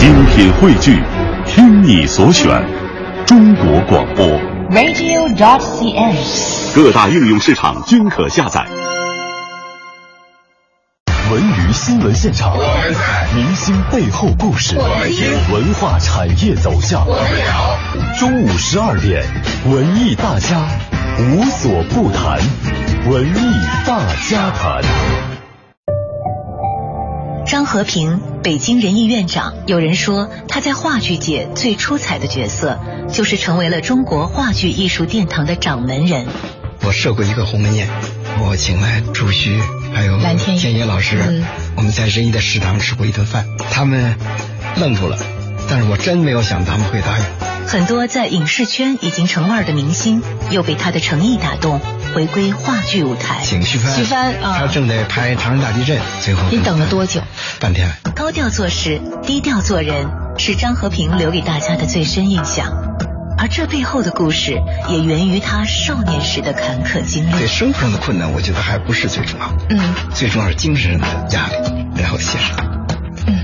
精品汇聚，听你所选，中国广播。radio.dot.cn，。各大应用市场均可下载。文娱新闻现场，明星背后故事，文化产业走向。中午十二点，文艺大家无所不谈，文艺大家谈。张和平，北京人艺院长。有人说他在话剧界最出彩的角色，就是成为了中国话剧艺术殿堂的掌门人。我设过一个鸿门宴，我请来朱旭还有蓝天天野老师，嗯我们在人艺的食堂吃过一顿饭，他们愣住了，但是我真没有想他们会答应。很多在影视圈已经成腕的明星，又被他的诚意打动，回归话剧舞台。请徐帆，徐帆啊他正在拍《唐人大地震》，最后你等了多久？半天。高调做事，低调做人，是张和平留给大家的最深印象。而这背后的故事，也源于他少年时的坎坷经历。对生活上的困难，我觉得还不是最重要，嗯最重要是精神上的压力，然后写上，嗯。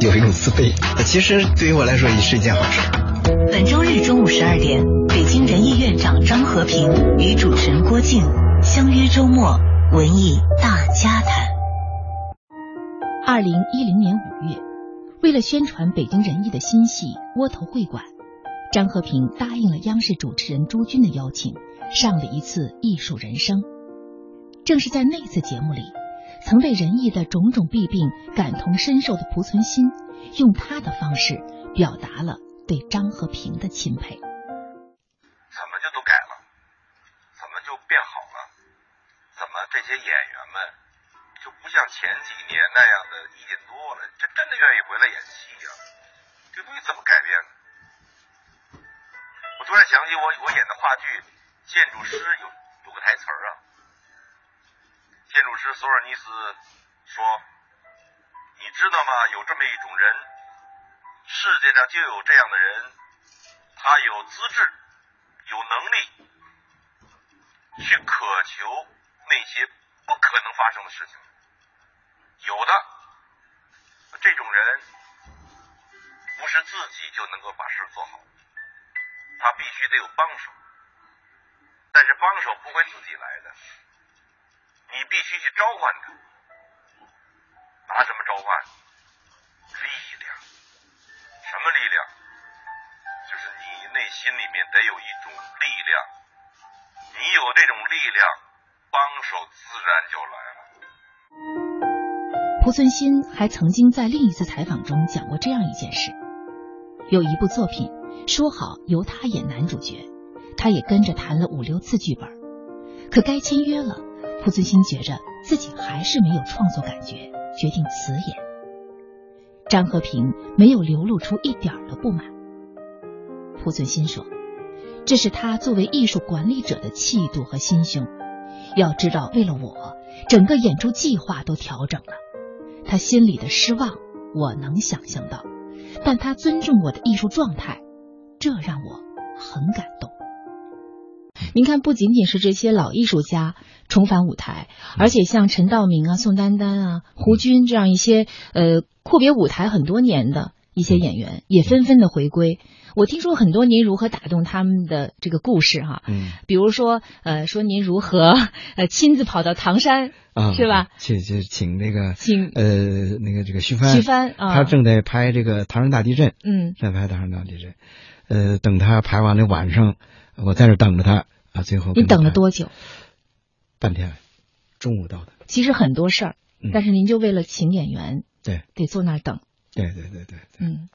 有一种自卑。其实对于我来说也是一件好事。本周日中午十二点，北京人艺院长张和平与主持人郭靖相约周末文艺大家谈。二零一零年五月，为了宣传北京人艺的新戏《窝头会馆》，张和平答应了央视主持人朱军的邀请，上了一次《艺术人生》。正是在那次节目里，曾为人艺的种种弊病感同身受的濮存昕，用他的方式表达了对张和平的钦佩。怎么就都改了？怎么就变好了？怎么这些演员们就不像前几年那样的意见多了？这真的愿意回来演戏呀、这东西怎么改变呢？我突然想起我我演的话剧《建筑师》有有个台词儿啊，建筑师索尔尼斯说：“你知道吗？有这么一种人，世界上就有这样的人，他有资质。”有能力去渴求那些不可能发生的事情，有的这种人不是自己就能够把事做好，他必须得有帮手，但是帮手不会自己来的，你必须去召唤他，拿什么召唤？力，力量？就是你内心里面得有一种力量，你有这种力量，帮手自然就来了。濮存昕还曾经在另一次采访中讲过这样一件事：有一部作品说好由他演男主角，他也跟着谈了五六次剧本，可该签约了，濮存昕觉着自己还是没有创作感觉，决定辞演。张和平没有流露出一点的不满。濮存昕说：“这是他作为艺术管理者的气度和心胸。要知道，为了我，整个演出计划都调整了。他心里的失望，我能想象到，但他尊重我的艺术状态，这让我很感动。”您看，不仅仅是这些老艺术家重返舞台，而且像陈道明啊、宋丹丹啊、胡军这样一些呃阔别舞台很多年的一些演员，也纷纷的回归。我听说很多您如何打动他们的这个故事哈、嗯比如说呃说您如何呃亲自跑到唐山，啊，是吧？去去请那个请呃那个这个徐帆，徐帆啊他正在拍这个《唐山大地震》，嗯在拍《唐山大地震》，呃，等他拍完了晚上，我在这等着他啊，最后你等了多久？半天，中午到的，其实很多事儿，嗯。但是您就为了请演员，对。得坐那儿等，对对对对，嗯，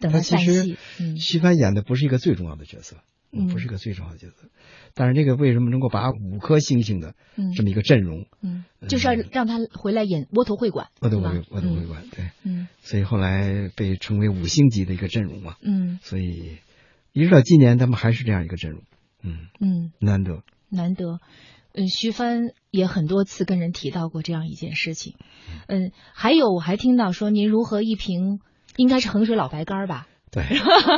等他他散其实戏，嗯。徐帆演的不是一个最重要的角色，嗯。不是一个最重要的角色，但是这个为什么能够把五颗星星的嗯。这么一个阵容，嗯，就是要让他回来演窝头会馆，是吧我都会我都会馆，对，嗯。所以后来被称为五星级的一个阵容嘛，嗯。所以一直到今年他们还是这样一个阵容，嗯，嗯，难得，难得。嗯，徐帆也很多次跟人提到过这样一件事情。嗯，还有我还听到说您如何一瓶应该是衡水老白干吧？对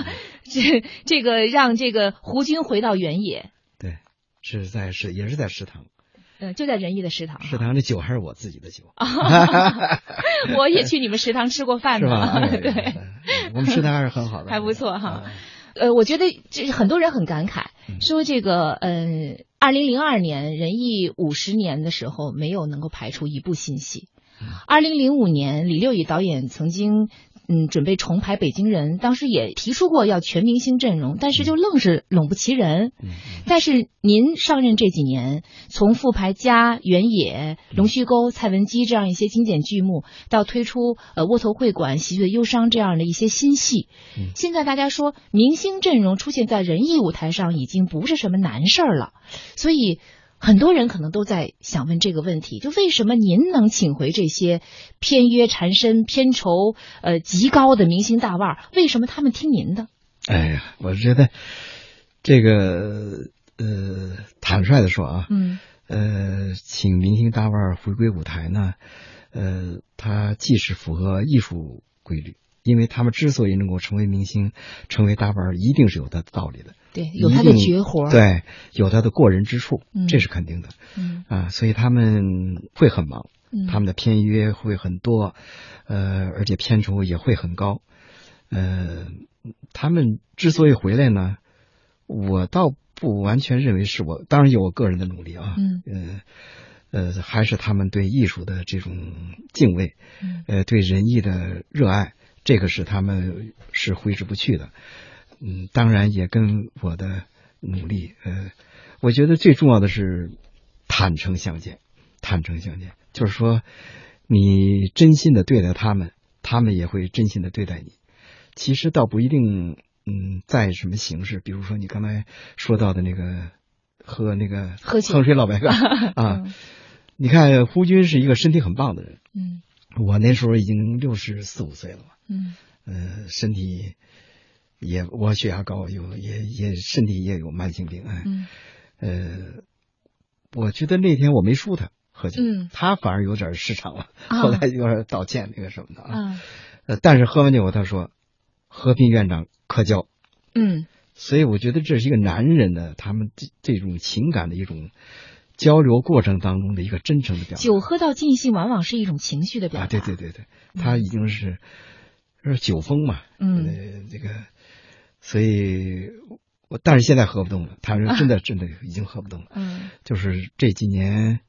这这个让这个胡军回到原野，对，是在是也是在食堂，嗯，就在仁义的食堂。食堂的酒还是我自己的酒，我也去你们食堂吃过饭是吧？对。哎我们食堂还是很好的，还不错哈。嗯呃，我觉得这很多人很感慨，说这个，嗯、呃，二零零二年仁义五十年的时候，没有能够排出一部新戏。二零零五年，李六乙导演曾经。嗯，准备重排《北京人》，当时也提出过要全明星阵容，但是就愣是拢不齐人。嗯但是您上任这几年，从复排《家》《原野》《龙须沟》《蔡文姬》这样一些经典剧目，到推出呃《窝头会馆》《喜剧的忧伤》这样的一些新戏，嗯现在大家说明星阵容出现在人艺舞台上已经不是什么难事儿了，所以。很多人可能都在想问这个问题，就为什么您能请回这些片约缠身、片酬呃极高的明星大腕儿？为什么他们听您的？哎呀，我觉得这个呃，坦率的说啊，嗯，呃，请明星大腕儿回归舞台呢，呃，它既是符合艺术规律，因为他们之所以能够成为明星、成为大腕儿，一定是有他的道理的。对，有他的绝活，对，有他的过人之处，嗯、这是肯定的。嗯啊，所以他们会很忙，嗯、他们的片约会很多，呃，而且片酬也会很高。呃，他们之所以回来呢，我倒不完全认为是我，当然有我个人的努力啊。嗯。呃，呃，还是他们对艺术的这种敬畏，嗯、呃，对仁义的热爱，这个是他们是挥之不去的。嗯，当然也跟我的努力，呃，我觉得最重要的是坦诚相见，坦诚相见，就是说你真心的对待他们，他们也会真心的对待你。其实倒不一定，嗯，在什么形式，比如说你刚才说到的那个喝那个喝衡水老白干 啊，你看胡军是一个身体很棒的人，嗯，我那时候已经六十四五岁了嘛，嗯，呃，身体。也我血压高，有也也身体也有慢性病，哎，嗯，呃，我觉得那天我没输他喝酒，嗯，他反而有点失常了，啊、后来有点道歉那个什么的啊，呃，但是喝完酒他说，和平院长可交，嗯，所以我觉得这是一个男人的他们这这种情感的一种交流过程当中的一个真诚的表达。酒喝到尽兴，往往是一种情绪的表达，啊，对对对对，他已经是。是酒疯嘛？嗯，呃，这个，所以我但是现在喝不动了。他说真的，真的已经喝不动了。嗯，就是这几年，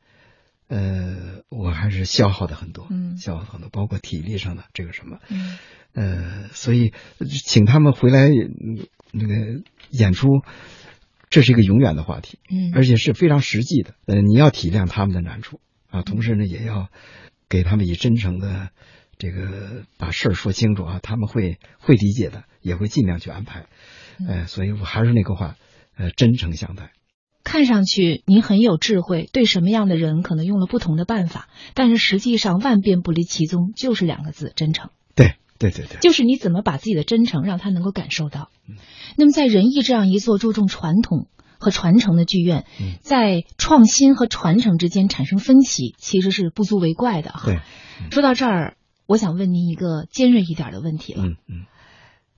呃，我还是消耗的很多，嗯，消耗很多，包括体力上的这个什么，嗯，呃，所以请他们回来那个演出，这是一个永远的话题，嗯，而且是非常实际的。呃，你要体谅他们的难处啊，同时呢，也要给他们以真诚的。这个把事儿说清楚啊，他们会会理解的，也会尽量去安排。呃，所以我还是那个话，呃，真诚相待。看上去您很有智慧，对什么样的人可能用了不同的办法，但是实际上万变不离其宗，就是两个字：真诚。对对对对，就是你怎么把自己的真诚让他能够感受到。嗯、那么在仁义这样一座注重传统和传承的剧院，嗯、在创新和传承之间产生分歧，其实是不足为怪的哈。对，嗯、说到这儿。我想问您一个尖锐一点的问题了。嗯嗯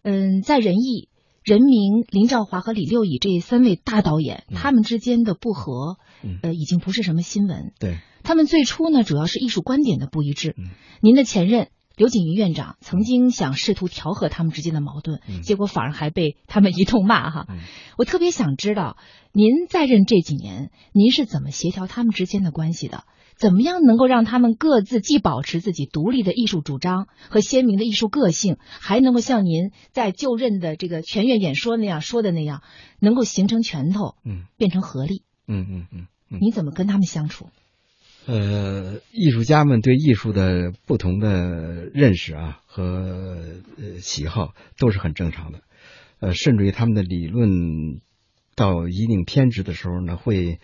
嗯，在仁义、人民、林兆华和李六乙这三位大导演，嗯、他们之间的不和，嗯、呃，已经不是什么新闻。对，他们最初呢，主要是艺术观点的不一致。嗯、您的前任刘景云院长曾经想试图调和他们之间的矛盾，嗯、结果反而还被他们一通骂哈。嗯、我特别想知道，您在任这几年，您是怎么协调他们之间的关系的？怎么样能够让他们各自既保持自己独立的艺术主张和鲜明的艺术个性，还能够像您在就任的这个全院演说那样说的那样，能够形成拳头，嗯，变成合力？嗯嗯嗯嗯，你怎么跟他们相处？呃，艺术家们对艺术的不同的认识啊和呃喜好都是很正常的，呃，甚至于他们的理论到一定偏执的时候呢，会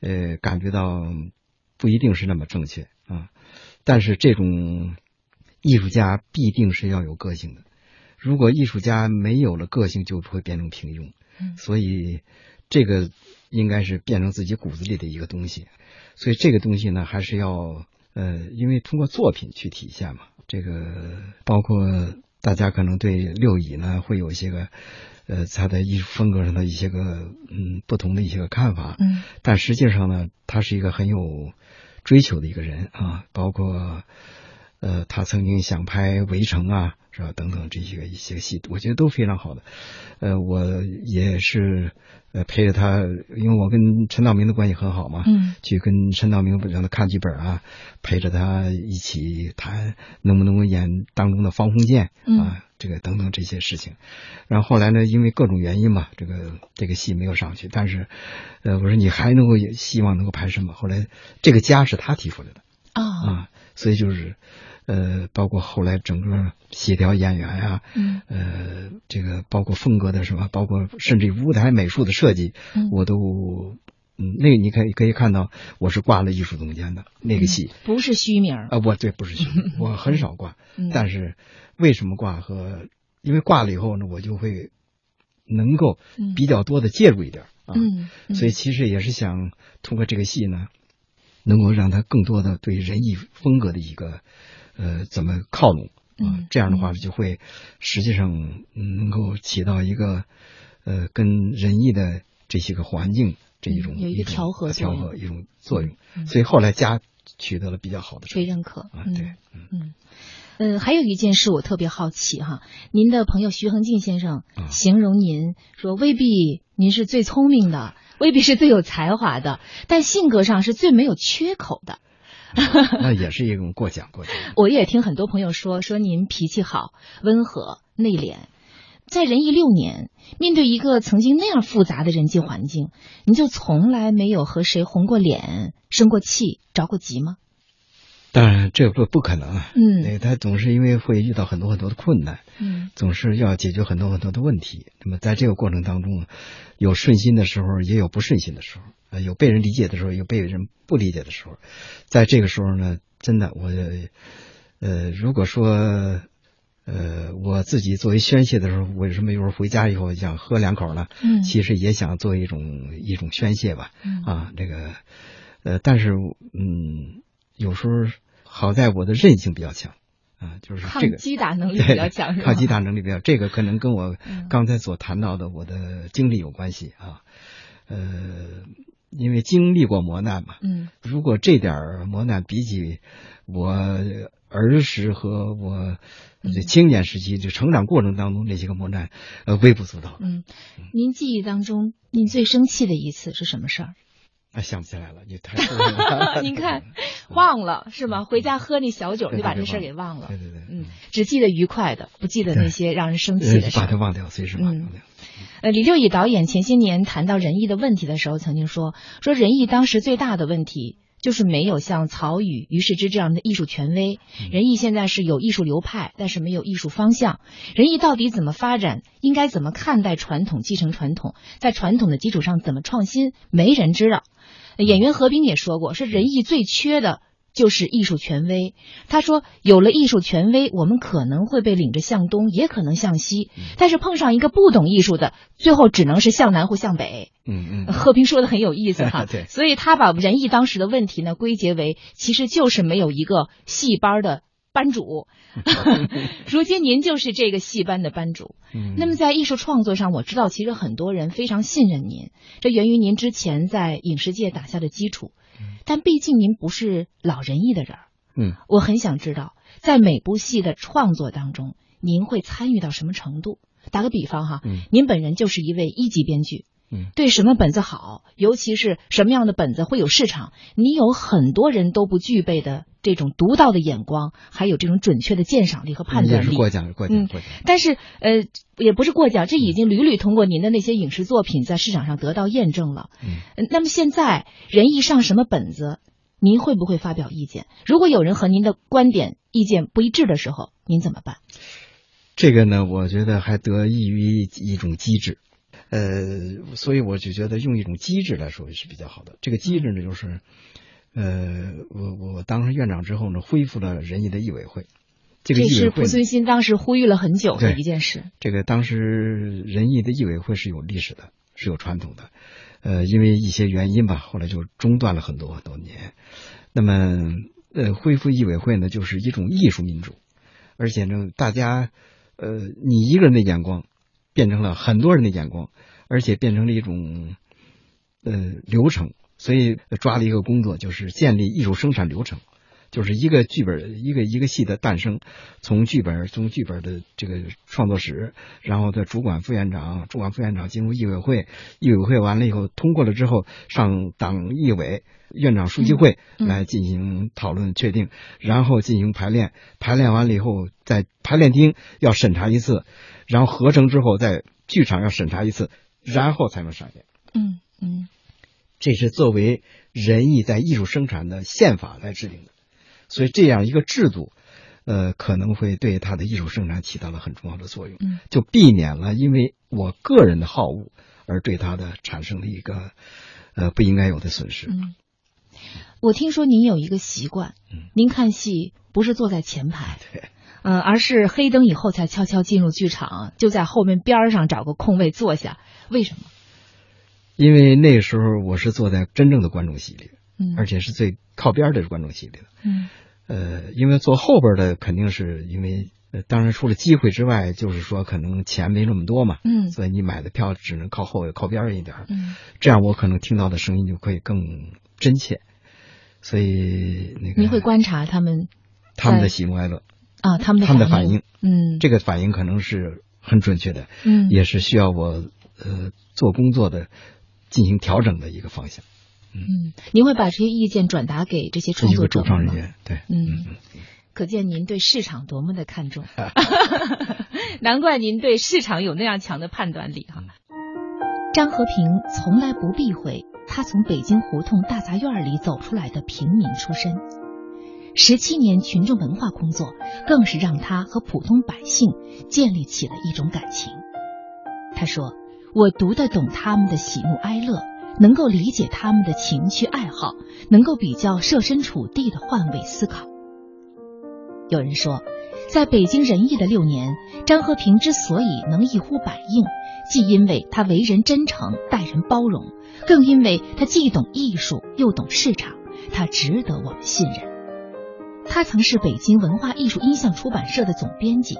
呃感觉到。不一定是那么正确啊，但是这种艺术家必定是要有个性的。如果艺术家没有了个性，就会变成平庸。嗯、所以这个应该是变成自己骨子里的一个东西。所以这个东西呢，还是要呃，因为通过作品去体现嘛。这个包括大家可能对六乙呢会有一些个呃他的艺术风格上的一些个嗯不同的一些个看法。嗯，但实际上呢，他是一个很有。追求的一个人啊，包括呃，他曾经想拍《围城》啊，是吧？等等这些个一些戏，我觉得都非常好的。呃，我也是呃陪着他，因为我跟陈道明的关系很好嘛，嗯，去跟陈道明让他看剧本啊，陪着他一起谈能不能够演当中的方鸿渐嗯啊，这个等等这些事情。然后后来呢，因为各种原因嘛，这个这个戏没有上去，但是呃，我说你还能够也希望能够拍什么？后来这个家是他提出来的。啊，啊，所以就是，呃，包括后来整个协调演员呀、嗯呃，这个包括风格的什么，包括甚至于舞台美术的设计，嗯我都，嗯，那个你可以可以看到，我是挂了艺术总监的那个戏不是虚名儿。啊、我对不是虚名，我 很少挂，嗯。但是为什么挂和，因为挂了以后呢，我就会能够嗯比较多的介入一点啊，嗯，嗯。所以其实也是想通过这个戏呢，能够让他更多的对人艺风格的一个呃怎么靠拢？啊嗯，这样的话就会实际上嗯能够起到一个呃跟仁义的这些个环境这一种嗯有一个种调和调和一种作用，嗯所以后来家取得了比较好的被认可对，嗯还有一件事我特别好奇哈，您的朋友徐恒进先生啊。形容您说，未必您是最聪明的，未必是最有才华的，但性格上是最没有缺口的。那也是一种过奖过奖。我也听很多朋友说，说您脾气好、温和、内敛。在仁义六年，面对一个曾经那样复杂的人际环境，您就从来没有和谁红过脸、生过气、着过急吗？当然这不不可能啊，嗯对他总是因为会遇到很多很多的困难，嗯总是要解决很多很多的问题。那么在这个过程当中，有顺心的时候，也有不顺心的时候，呃，有被人理解的时候，有被人不理解的时候。在这个时候呢，真的我，呃，如果说，呃，我自己作为宣泄的时候，为什么有时候回家以后想喝两口呢？嗯其实也想做一种一种宣泄吧。嗯啊，这个，呃，但是嗯，有时候好在我的韧性比较强。啊，就是这个抗击打能力比较强，抗击打能力比较，这个可能跟我嗯刚才所谈到的我的经历有关系啊。呃，因为经历过磨难嘛，嗯如果这点儿磨难比起我儿时和我这青年时期就成长过程当中那些个磨难，呃，微不足道，嗯，您记忆当中您最生气的一次是什么事儿？啊，想不起来了，你太 您看，忘了是吗？回家喝那小酒对就把这对事儿给忘了对。对对，嗯，只记得愉快的，不记得那些让人生气呃的事儿。把它忘掉，随时忘掉。呃，李六乙导演前些年谈到仁义的问题的时候，曾经说说仁义当时最大的问题就是没有像曹禺、于世之这样的艺术权威。仁义现在是有艺术流派，但是没有艺术方向。仁义到底怎么发展？应该怎么看待传统？继承传统，在传统的基础上怎么创新？没人知道。呃演员何冰也说过，是仁义最缺的。就是艺术权威。他说，有了艺术权威，我们可能会被领着向东，也可能向西。但是碰上一个不懂艺术的，最后只能是向南或向北。嗯嗯，贺平说的很有意思哈，对所以他把仁义当时的问题呢归结为，其实就是没有一个戏班的班主。如今您就是这个戏班的班主。嗯那么在艺术创作上，我知道其实很多人非常信任您，这源于您之前在影视界打下的基础。但毕竟您不是老仁义的人儿，嗯，我很想知道，在每部戏的创作当中，您会参与到什么程度？打个比方哈，嗯。您本人就是一位一级编剧，嗯。对什么本子好，尤其是什么样的本子会有市场，你有很多人都不具备的这种独到的眼光，还有这种准确的鉴赏力和判断力。也是过奖过奖嗯过奖。但是呃，也不是过奖，这已经屡屡通过您的那些影视作品在市场上得到验证了。嗯呃那么现在人一上什么本子，您会不会发表意见？如果有人和您的观点意见不一致的时候，您怎么办？这个呢，我觉得还得益于一种机制，呃，所以我就觉得用一种机制来说是比较好的。这个机制呢，就是，呃，我我当上院长之后呢，恢复了仁义的义委会。这个这是濮存昕当时呼吁了很久的一件事。这个当时仁义的义委会是有历史的，是有传统的，呃，因为一些原因吧，后来就中断了很多很多年。那么，呃，恢复义委会呢，就是一种艺术民主，而且呢，大家，呃，你一个人的眼光变成了很多人的眼光，而且变成了一种，呃，流程。所以抓了一个工作，就是建立艺术生产流程。就是一个剧本一个一个戏的诞生，从剧本从剧本的这个创作史，然后的主管副院长，主管副院长进入艺委会，艺委会完了以后通过了之后上党艺委。院长书记会来进行讨论确定，然后进行排练，排练完了以后在排练厅要审查一次，然后合成之后在剧场要审查一次，然后才能上演。嗯嗯，这是作为仁义在艺术生产的宪法来制定的，所以这样一个制度，呃，可能会对他的艺术生产起到了很重要的作用，嗯，就避免了因为我个人的好恶而对他的产生了一个呃不应该有的损失。嗯。我听说您有一个习惯，您看戏不是坐在前排，对，嗯，而是黑灯以后才悄悄进入剧场，就在后面边上找个空位坐下。为什么？因为那时候我是坐在真正的观众席里，嗯，而且是最靠边的观众席里的，嗯，呃，因为坐后边的肯定是因为，呃，当然除了机会之外，就是说可能钱没那么多嘛，嗯，所以你买的票只能靠后靠边一点，嗯，这样我可能听到的声音就可以更真切。所以那个你会观察他们他们的喜怒哀乐啊，他们的他们的反应，嗯，这个反应可能是很准确的，嗯，也是需要我呃做工作的进行调整的一个方向。嗯，您会把这些意见转达给这些创作者主创人员，对，嗯，可见您对市场多么的看重，难怪您对市场有那样强的判断力哈。张和平从来不避讳。他从北京胡同大杂院里走出来的平民出身，十七年群众文化工作，更是让他和普通百姓建立起了一种感情。他说：“我读得懂他们的喜怒哀乐，能够理解他们的情趣爱好，能够比较设身处地的换位思考。”有人说，在北京人艺的六年，张和平之所以能一呼百应，既因为他为人真诚，待人包容。更因为他既懂艺术又懂市场，他值得我们信任。他曾是北京文化艺术音像出版社的总编辑，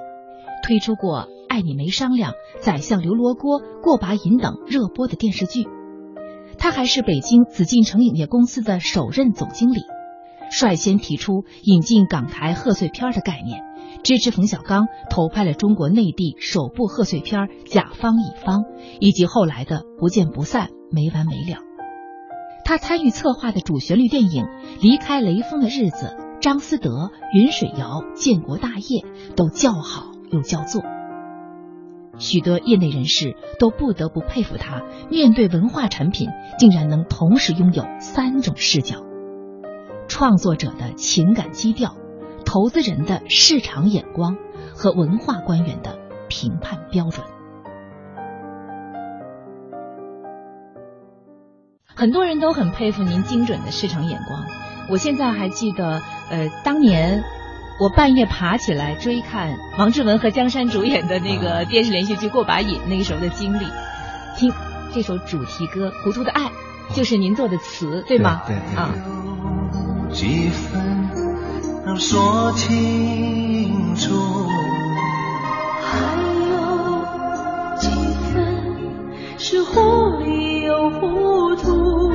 推出过《爱你没商量》《宰相刘罗锅》《过把瘾》等热播的电视剧。他还是北京紫禁城影业公司的首任总经理，率先提出引进港台贺岁片的概念，支持冯小刚投拍了中国内地首部贺岁片《甲方乙方》，以及后来的《不见不散》。没完没了。他参与策划的主旋律电影《离开雷锋的日子》，张思德、云水谣、建国大业都叫好又叫做。许多业内人士都不得不佩服他，面对文化产品，竟然能同时拥有三种视角：创作者的情感基调、投资人的市场眼光和文化官员的评判标准。很多人都很佩服您精准的市场眼光。我现在还记得，呃，当年我半夜爬起来追看王志文和江山主演的那个电视连续剧《过把瘾》那个时候的经历。听这首主题歌《糊涂的爱》，就是您做的词，对吗？对啊。几分能说清楚？还有几分是糊里又糊涂？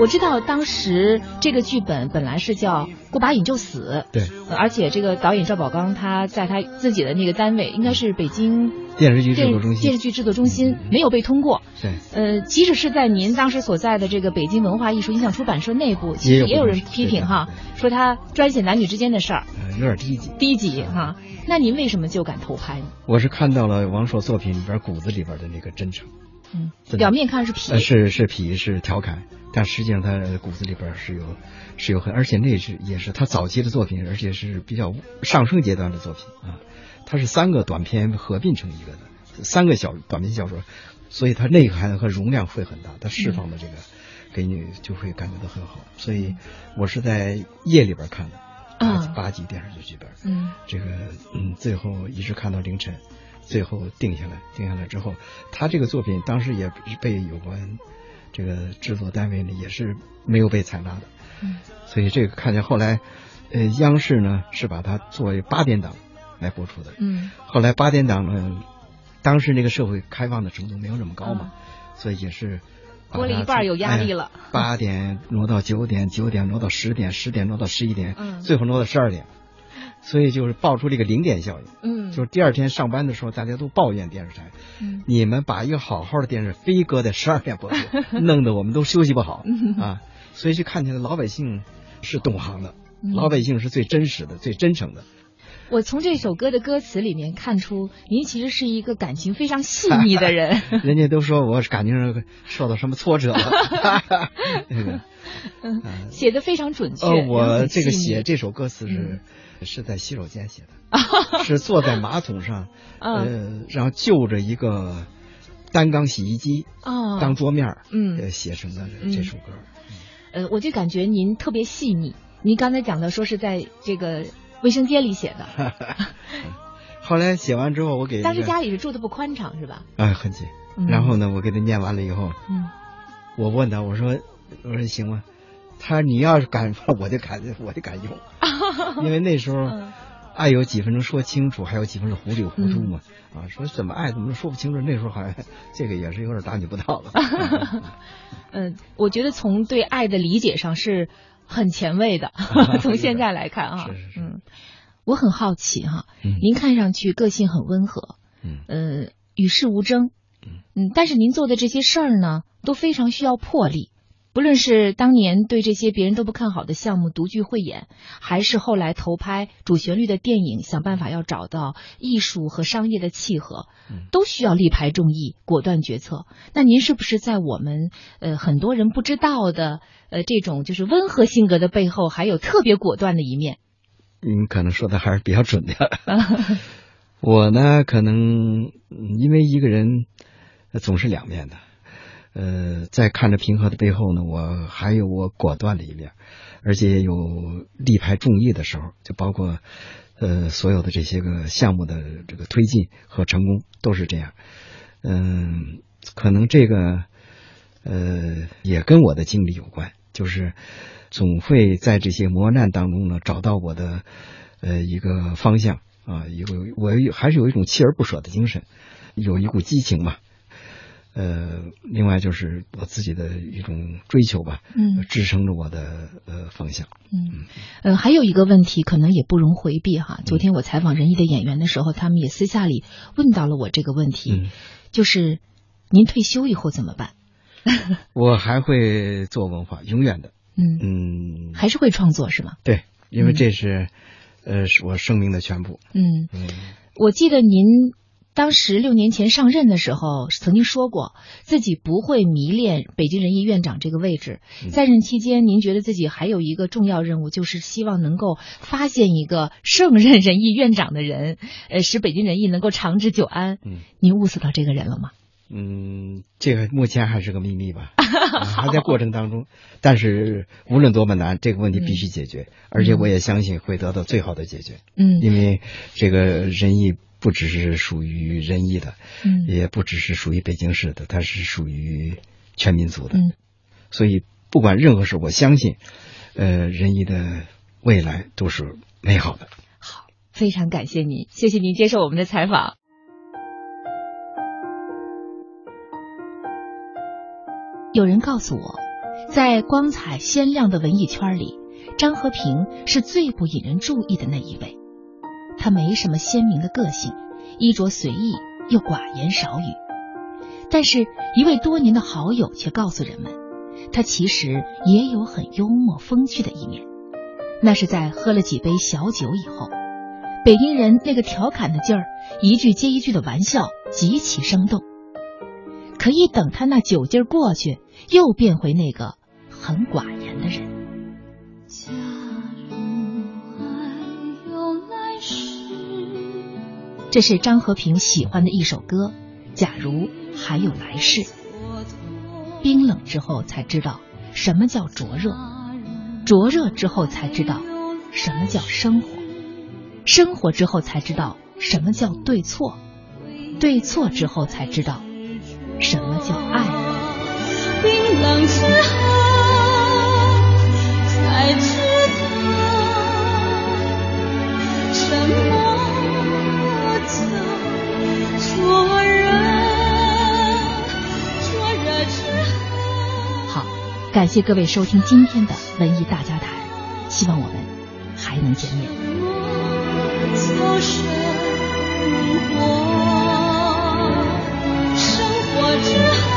我知道当时这个剧本本来是叫《过把瘾就死》，对，而且这个导演赵宝刚他在他自己的那个单位，应该是北京电视剧制作中心，电视剧制作中心没有被通过。对，呃，即使是在您当时所在的这个北京文化艺术影像出版社内部，其实也有人批评哈，说他专写男女之间的事儿，有点低级，低级哈。那您为什么就敢投拍呢？我是看到了王朔作品里边骨子里边的那个真诚。嗯，表面看是痞，是是皮是调侃，但实际上他骨子里边是有是有很，而且那是也是他早期的作品，而且是比较上升阶段的作品啊。他是三个短篇合并成一个的，三个小短篇小说，所以它内涵和容量会很大，它释放的这个给你就会感觉到很好。所以我是在夜里边看的八八集电视剧剧本，嗯，这个嗯最后一直看到凌晨。最后定下来，定下来之后，他这个作品当时也被有关这个制作单位呢，也是没有被采纳的。嗯，所以这个看见后来，呃，央视呢是把它作为八点档来播出的。嗯，后来八点档呢，当时那个社会开放的程度没有那么高嘛，所以也是把播了一半有压力了。哎八点挪到九点，九点挪到十点，十点挪到十一点，嗯。最后挪到十二点，所以就是爆出这个零点效应。嗯就是第二天上班的时候，大家都抱怨电视台，嗯你们把一个好好的电视非搁在十二点播出，弄得我们都休息不好嗯啊。所以就看起来老百姓是懂行的，嗯老百姓是最真实的、最真诚的。我从这首歌的歌词里面看出，您其实是一个感情非常细腻的人。人家都说我感情上受到什么挫折了，那个。嗯，写的非常准确。呃，我这个写这首歌词是、是在洗手间写的，是坐在马桶上，嗯呃，然后就着一个单缸洗衣机哦当桌面写成的嗯这首歌。呃，我就感觉您特别细腻。您刚才讲的说是在这个卫生间里写的，后来写完之后，我给当时家里是住的不宽敞是吧？哎很紧，嗯然后呢，我给他念完了以后，嗯我问他，我说我说行吗？他说你要是敢，我就敢，我就敢用，因为那时候。嗯爱有几分钟说清楚，还有几分钟糊里糊涂嘛。啊，说怎么爱怎么说不清楚，那时候好像这个也是有点大逆不道了。嗯，我觉得从对爱的理解上是很前卫的，从现在来看啊，是是是。嗯，我很好奇哈，嗯。您看上去个性很温和，嗯。呃，与世无争，嗯，但是您做的这些事儿呢，都非常需要魄力。不论是当年对这些别人都不看好的项目独具慧眼，还是后来投拍主旋律的电影，想办法要找到艺术和商业的契合，都需要力排众议，果断决策。那您是不是在我们呃很多人不知道的呃这种就是温和性格的背后，还有特别果断的一面？您可能说的还是比较准的。我呢，可能嗯因为一个人呃总是两面的，呃，在看着平和的背后呢，我还有我果断的一面，而且有力排众议的时候，就包括呃所有的这些个项目的这个推进和成功都是这样。嗯，可能这个呃也跟我的经历有关，就是总会在这些磨难当中呢找到我的呃一个方向啊，一个我有还是有一种锲而不舍的精神，有一股激情嘛。呃，另外就是我自己的一种追求吧，嗯支撑着我的呃方向。嗯，呃，还有一个问题可能也不容回避哈。昨天我采访仁义的演员的时候，他们也私下里问到了我这个问题，嗯就是您退休以后怎么办？我还会做文化，永远的。嗯嗯，还是会创作是吗？对，因为这是、呃是我生命的全部。嗯，嗯我记得您当时六年前上任的时候，曾经说过自己不会迷恋北京人艺院长这个位置。嗯在任期间，您觉得自己还有一个重要任务，就是希望能够发现一个胜任人艺院长的人，呃，使北京人艺能够长治久安。嗯您物色到这个人了吗？嗯，这个目前还是个秘密吧，啊还在过程当中。但是无论多么难，这个问题必须解决，而且我也相信会得到最好的解决。嗯因为这个仁义不只是属于仁义的，嗯也不只是属于北京市的，它是属于全民族的。嗯所以不管任何事，我相信，呃，仁义的未来都是美好的。好非常感谢您，谢谢您接受我们的采访。有人告诉我，在光彩鲜亮的文艺圈里，张和平是最不引人注意的那一位。他没什么鲜明的个性，衣着随意又寡言少语。但是，一位多年的好友却告诉人们，他其实也有很幽默风趣的一面。那是在喝了几杯小酒以后，北京人那个调侃的劲儿，一句接一句的玩笑，极其生动。可一等他那酒劲儿过去，又变回那个很寡言的人。这是张和平喜欢的一首歌，《假如还有来世》。冰冷之后才知道什么叫灼热，灼热之后才知道什么叫生活，生活之后才知道什么叫对错，对错之后才知道什么叫爱。冰冷之后才知感谢各位收听今天的文艺大家谈，希望我们还能见面。生活着。